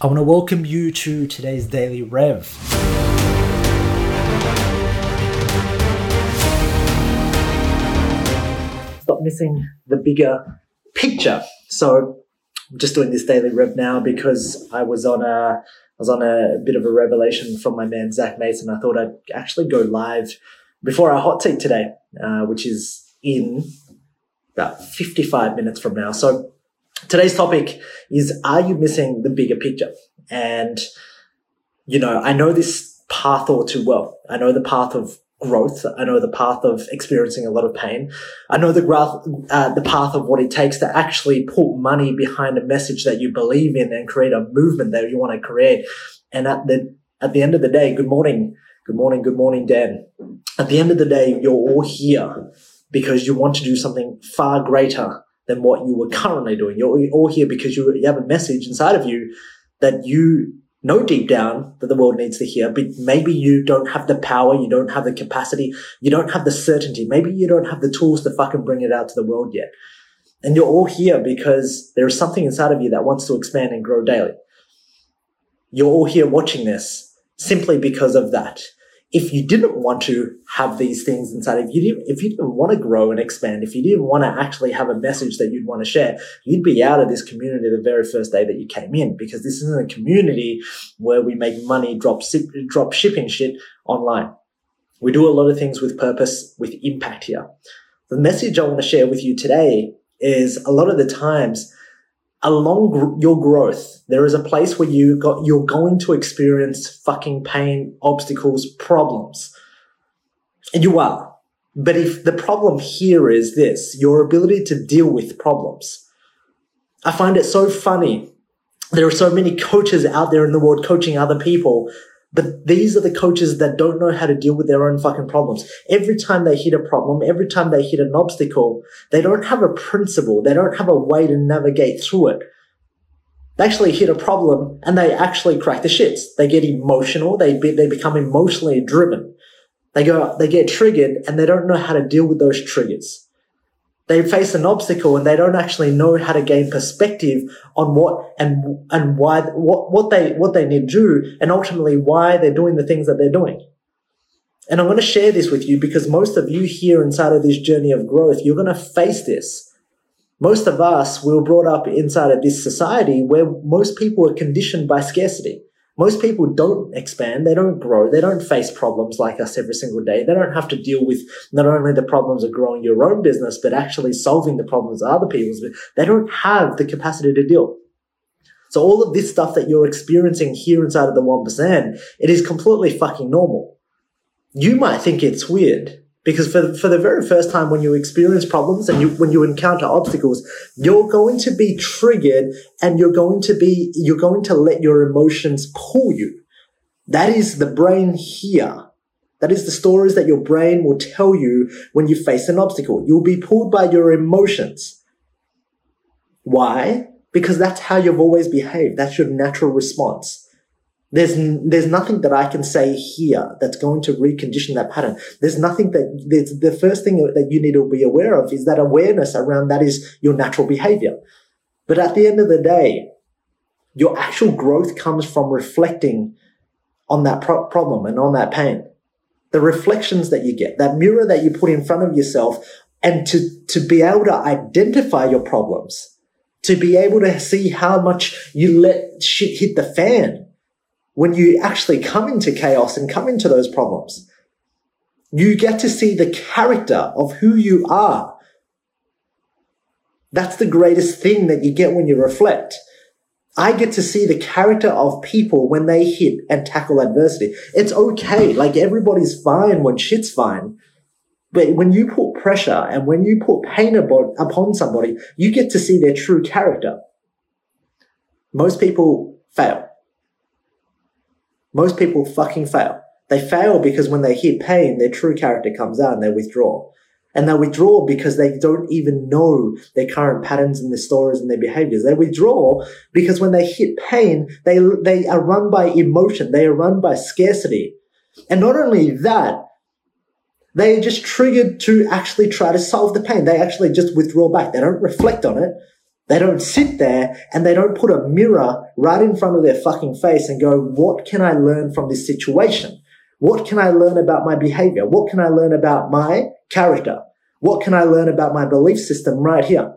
I want to welcome you to today's Daily Rev. Stop missing the bigger picture. So I'm just doing this Daily Rev now because I was on a I was on a bit of a revelation from my man Zach Mason. I thought I'd actually go live before our hot take today, uh, which is in about 55 minutes from now. So today's topic is Are you missing the bigger picture? And, you know, I know this path all too well. I know the path of growth. I know the path of experiencing a lot of pain. I know the graph, uh, the path of what it takes to actually put money behind a message that you believe in and create a movement that you want to create. And at the, at the end of the day, good morning. Good morning. Good morning, Dan. At the end of the day, you're all here because you want to do something far greater than what you were currently doing. You're all here because you, you have a message inside of you that you know deep down that the world needs to hear, but maybe you don't have the power, you don't have the capacity, you don't have the certainty, maybe you don't have the tools to fucking bring it out to the world yet. And you're all here because there is something inside of you that wants to expand and grow daily. You're all here watching this simply because of that if you didn't want to have these things inside, if you didn't, if you didn't want to grow and expand, if you didn't want to actually have a message that you'd want to share, you'd be out of this community the very first day that you came in because this isn't a community where we make money drop, drop shipping shit online. We do a lot of things with purpose, with impact here. The message I want to share with you today is a lot of the times along your growth, there is a place where you got, you're going to experience fucking pain, obstacles, problems. And you are. But if the problem here is this, your ability to deal with problems. I find it so funny. There are so many coaches out there in the world coaching other people but these are the coaches that don't know how to deal with their own fucking problems. Every time they hit a problem, every time they hit an obstacle, they don't have a principle. They don't have a way to navigate through it. They actually hit a problem and they actually crack the shits. They get emotional. They be, they become emotionally driven. They go, they get triggered and they don't know how to deal with those triggers they face an obstacle and they don't actually know how to gain perspective on what and and why what what they what they need to do and ultimately why they're doing the things that they're doing. And I'm going to share this with you because most of you here inside of this journey of growth, you're going to face this. Most of us were brought up inside of this society where most people are conditioned by scarcity. Most people don't expand, they don't grow, they don't face problems like us every single day. They don't have to deal with not only the problems of growing your own business, but actually solving the problems of other people's. They don't have the capacity to deal. So all of this stuff that you're experiencing here inside of the 1%, it is completely fucking normal. You might think it's weird, because for, for the very first time when you experience problems and you, when you encounter obstacles, you're going to be triggered and you're going to be, you're going to let your emotions pull you. That is the brain here. That is the stories that your brain will tell you when you face an obstacle. You'll be pulled by your emotions. Why? Because that's how you've always behaved. That's your natural response. There's, there's nothing that I can say here that's going to recondition that pattern. There's nothing that, there's, the first thing that you need to be aware of is that awareness around that is your natural behavior. But at the end of the day, your actual growth comes from reflecting on that pro- problem and on that pain. The reflections that you get, that mirror that you put in front of yourself and to, to be able to identify your problems, to be able to see how much you let shit hit the fan when you actually come into chaos and come into those problems, you get to see the character of who you are. That's the greatest thing that you get when you reflect. I get to see the character of people when they hit and tackle adversity. It's okay. Like everybody's fine when shit's fine. But when you put pressure and when you put pain upon somebody, you get to see their true character. Most people fail. Most people fucking fail. They fail because when they hit pain, their true character comes out and they withdraw. And they withdraw because they don't even know their current patterns and their stories and their behaviors. They withdraw because when they hit pain, they, they are run by emotion. They are run by scarcity. And not only that, they are just triggered to actually try to solve the pain. They actually just withdraw back. They don't reflect on it. They don't sit there and they don't put a mirror right in front of their fucking face and go, what can I learn from this situation? What can I learn about my behavior? What can I learn about my character? What can I learn about my belief system right here?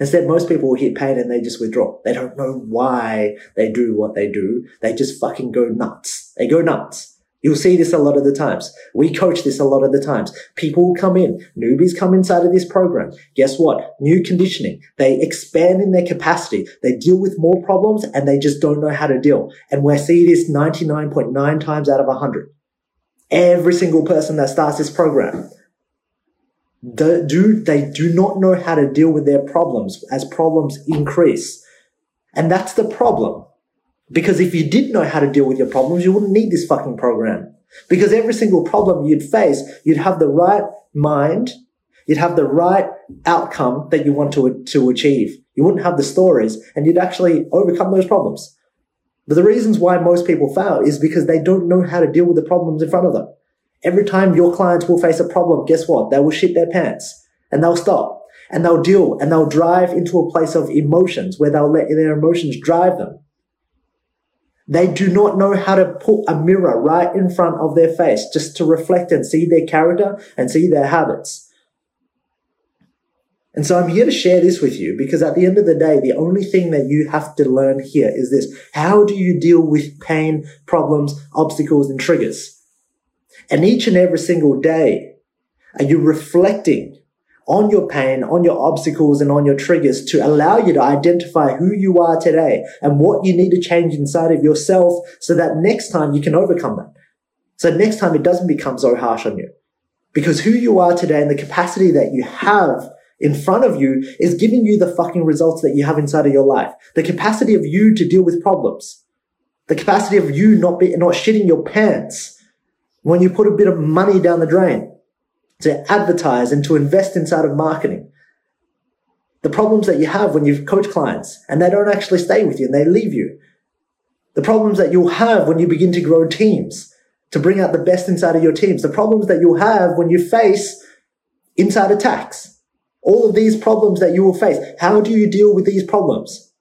Instead, most people will hit pain and they just withdraw. They don't know why they do what they do. They just fucking go nuts. They go nuts. You'll see this a lot of the times. We coach this a lot of the times. People come in, newbies come inside of this program. Guess what? New conditioning. They expand in their capacity. They deal with more problems and they just don't know how to deal. And we see this 99.9 times out of 100. Every single person that starts this program do, do they do not know how to deal with their problems as problems increase. And that's the problem. Because if you did know how to deal with your problems, you wouldn't need this fucking program. Because every single problem you'd face, you'd have the right mind, you'd have the right outcome that you want to, to achieve. You wouldn't have the stories and you'd actually overcome those problems. But the reasons why most people fail is because they don't know how to deal with the problems in front of them. Every time your clients will face a problem, guess what? They will shit their pants and they'll stop and they'll deal and they'll drive into a place of emotions where they'll let their emotions drive them. They do not know how to put a mirror right in front of their face just to reflect and see their character and see their habits. And so I'm here to share this with you because at the end of the day, the only thing that you have to learn here is this. How do you deal with pain, problems, obstacles, and triggers? And each and every single day, are you reflecting on your pain, on your obstacles, and on your triggers to allow you to identify who you are today and what you need to change inside of yourself so that next time you can overcome that. So next time it doesn't become so harsh on you. Because who you are today and the capacity that you have in front of you is giving you the fucking results that you have inside of your life. The capacity of you to deal with problems. The capacity of you not be, not shitting your pants when you put a bit of money down the drain to advertise and to invest inside of marketing. The problems that you have when you coach clients and they don't actually stay with you and they leave you. The problems that you'll have when you begin to grow teams to bring out the best inside of your teams. The problems that you'll have when you face inside attacks. All of these problems that you will face. How do you deal with these problems?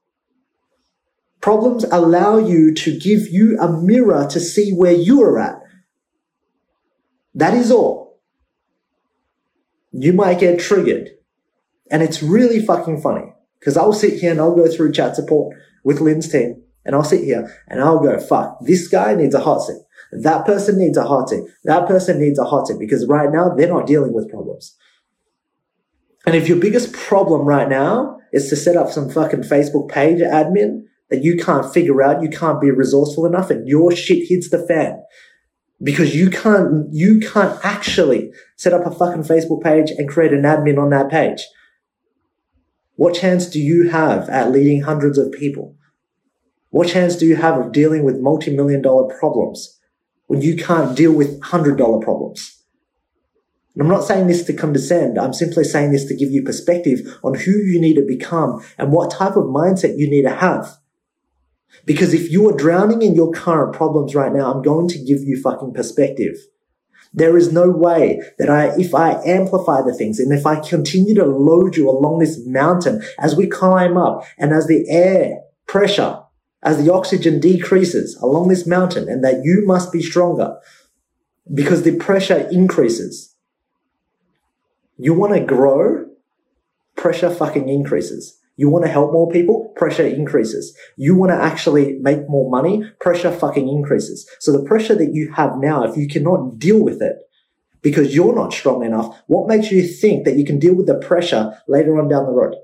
Problems allow you to give you a mirror to see where you are at. That is all. You might get triggered. And it's really fucking funny because I'll sit here and I'll go through chat support with Linh's team and I'll sit here and I'll go, fuck, this guy needs a hot seat. That person needs a hot seat. That person needs a hot seat because right now they're not dealing with problems. And if your biggest problem right now is to set up some fucking Facebook page admin that you can't figure out, you can't be resourceful enough and your shit hits the fan because you can't, you can't actually set up a fucking Facebook page and create an admin on that page. What chance do you have at leading hundreds of people? What chance do you have of dealing with multi-million dollar problems when you can't deal with hundred dollar problems? And I'm not saying this to condescend. I'm simply saying this to give you perspective on who you need to become and what type of mindset you need to have. Because if you are drowning in your current problems right now, I'm going to give you fucking perspective. There is no way that I, if I amplify the things and if I continue to load you along this mountain as we climb up and as the air pressure, as the oxygen decreases along this mountain and that you must be stronger because the pressure increases. You want to grow, pressure fucking increases. You want to help more people? Pressure increases. You want to actually make more money? Pressure fucking increases. So the pressure that you have now, if you cannot deal with it because you're not strong enough, what makes you think that you can deal with the pressure later on down the road?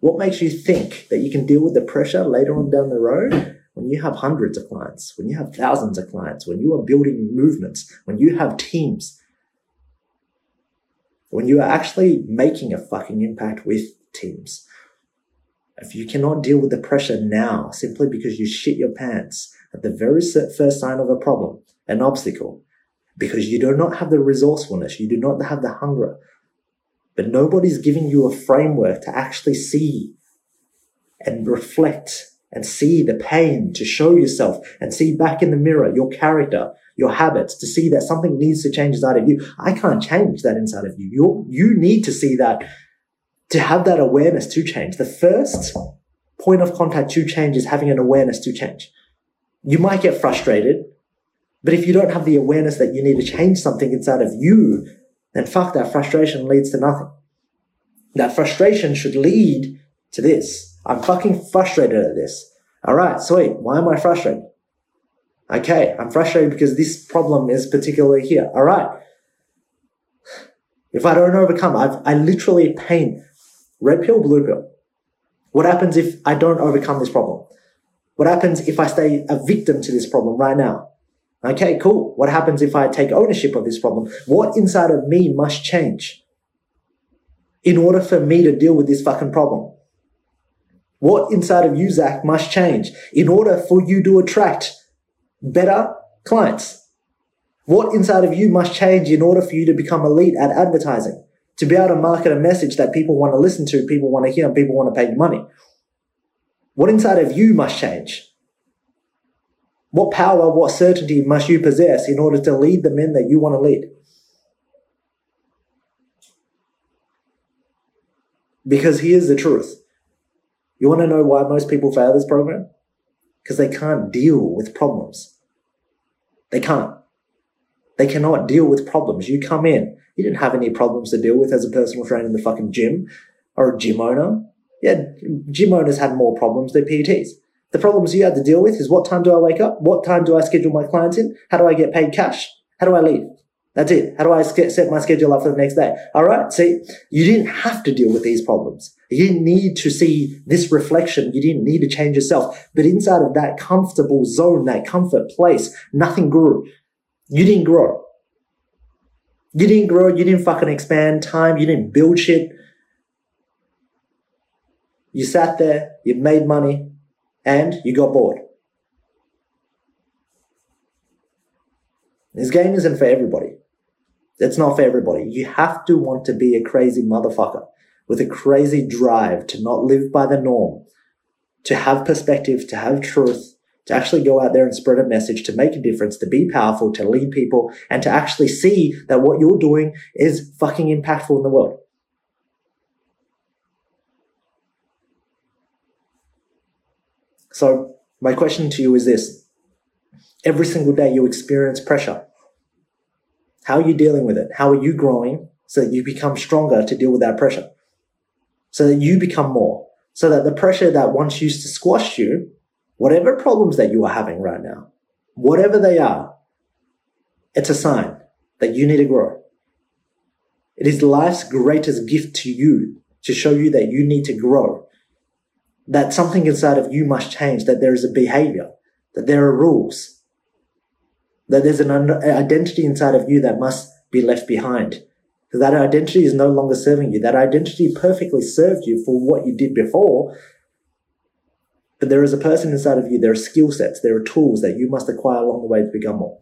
What makes you think that you can deal with the pressure later on down the road when you have hundreds of clients, when you have thousands of clients, when you are building movements, when you have teams, when you are actually making a fucking impact with teams. If you cannot deal with the pressure now simply because you shit your pants at the very first sign of a problem, an obstacle, because you do not have the resourcefulness, you do not have the hunger, but nobody's giving you a framework to actually see and reflect and see the pain to show yourself and see back in the mirror your character your habits, to see that something needs to change inside of you. I can't change that inside of you. You you need to see that to have that awareness to change. The first point of contact to change is having an awareness to change. You might get frustrated, but if you don't have the awareness that you need to change something inside of you, then fuck that frustration leads to nothing. That frustration should lead to this. I'm fucking frustrated at this. All right, sweet. Why am I frustrated? Okay, I'm frustrated because this problem is particularly here. All right. If I don't overcome, I've, I literally paint red pill, blue pill. What happens if I don't overcome this problem? What happens if I stay a victim to this problem right now? Okay, cool. What happens if I take ownership of this problem? What inside of me must change in order for me to deal with this fucking problem? What inside of you, Zach, must change in order for you to attract better clients? What inside of you must change in order for you to become elite at advertising? To be able to market a message that people want to listen to, people want to hear, and people want to pay you money? What inside of you must change? What power, what certainty must you possess in order to lead the men that you want to lead? Because here's the truth you want to know why most people fail this program? Because they can't deal with problems. They can't. They cannot deal with problems. You come in, you didn't have any problems to deal with as a personal trainer in the fucking gym or a gym owner. Yeah, gym owners had more problems than PTs. The problems you had to deal with is what time do I wake up? What time do I schedule my clients in? How do I get paid cash? How do I leave? That's it. How do I set my schedule up for the next day? All right. See, you didn't have to deal with these problems. You didn't need to see this reflection. You didn't need to change yourself. But inside of that comfortable zone, that comfort place, nothing grew. You didn't grow. You didn't grow. You didn't fucking expand time. You didn't build shit. You sat there, you made money, and you got bored. This game isn't for everybody. It's not for everybody. You have to want to be a crazy motherfucker with a crazy drive to not live by the norm, to have perspective, to have truth, to actually go out there and spread a message, to make a difference, to be powerful, to lead people, and to actually see that what you're doing is fucking impactful in the world. So, my question to you is this every single day you experience pressure. How are you dealing with it? How are you growing so that you become stronger to deal with that pressure? So that you become more. So that the pressure that once used to squash you, whatever problems that you are having right now, whatever they are, it's a sign that you need to grow. It is life's greatest gift to you to show you that you need to grow. That something inside of you must change, that there is a behavior, that there are rules, that there's an identity inside of you that must be left behind. That identity is no longer serving you. That identity perfectly served you for what you did before. But there is a person inside of you, there are skill sets, there are tools that you must acquire along the way to become more.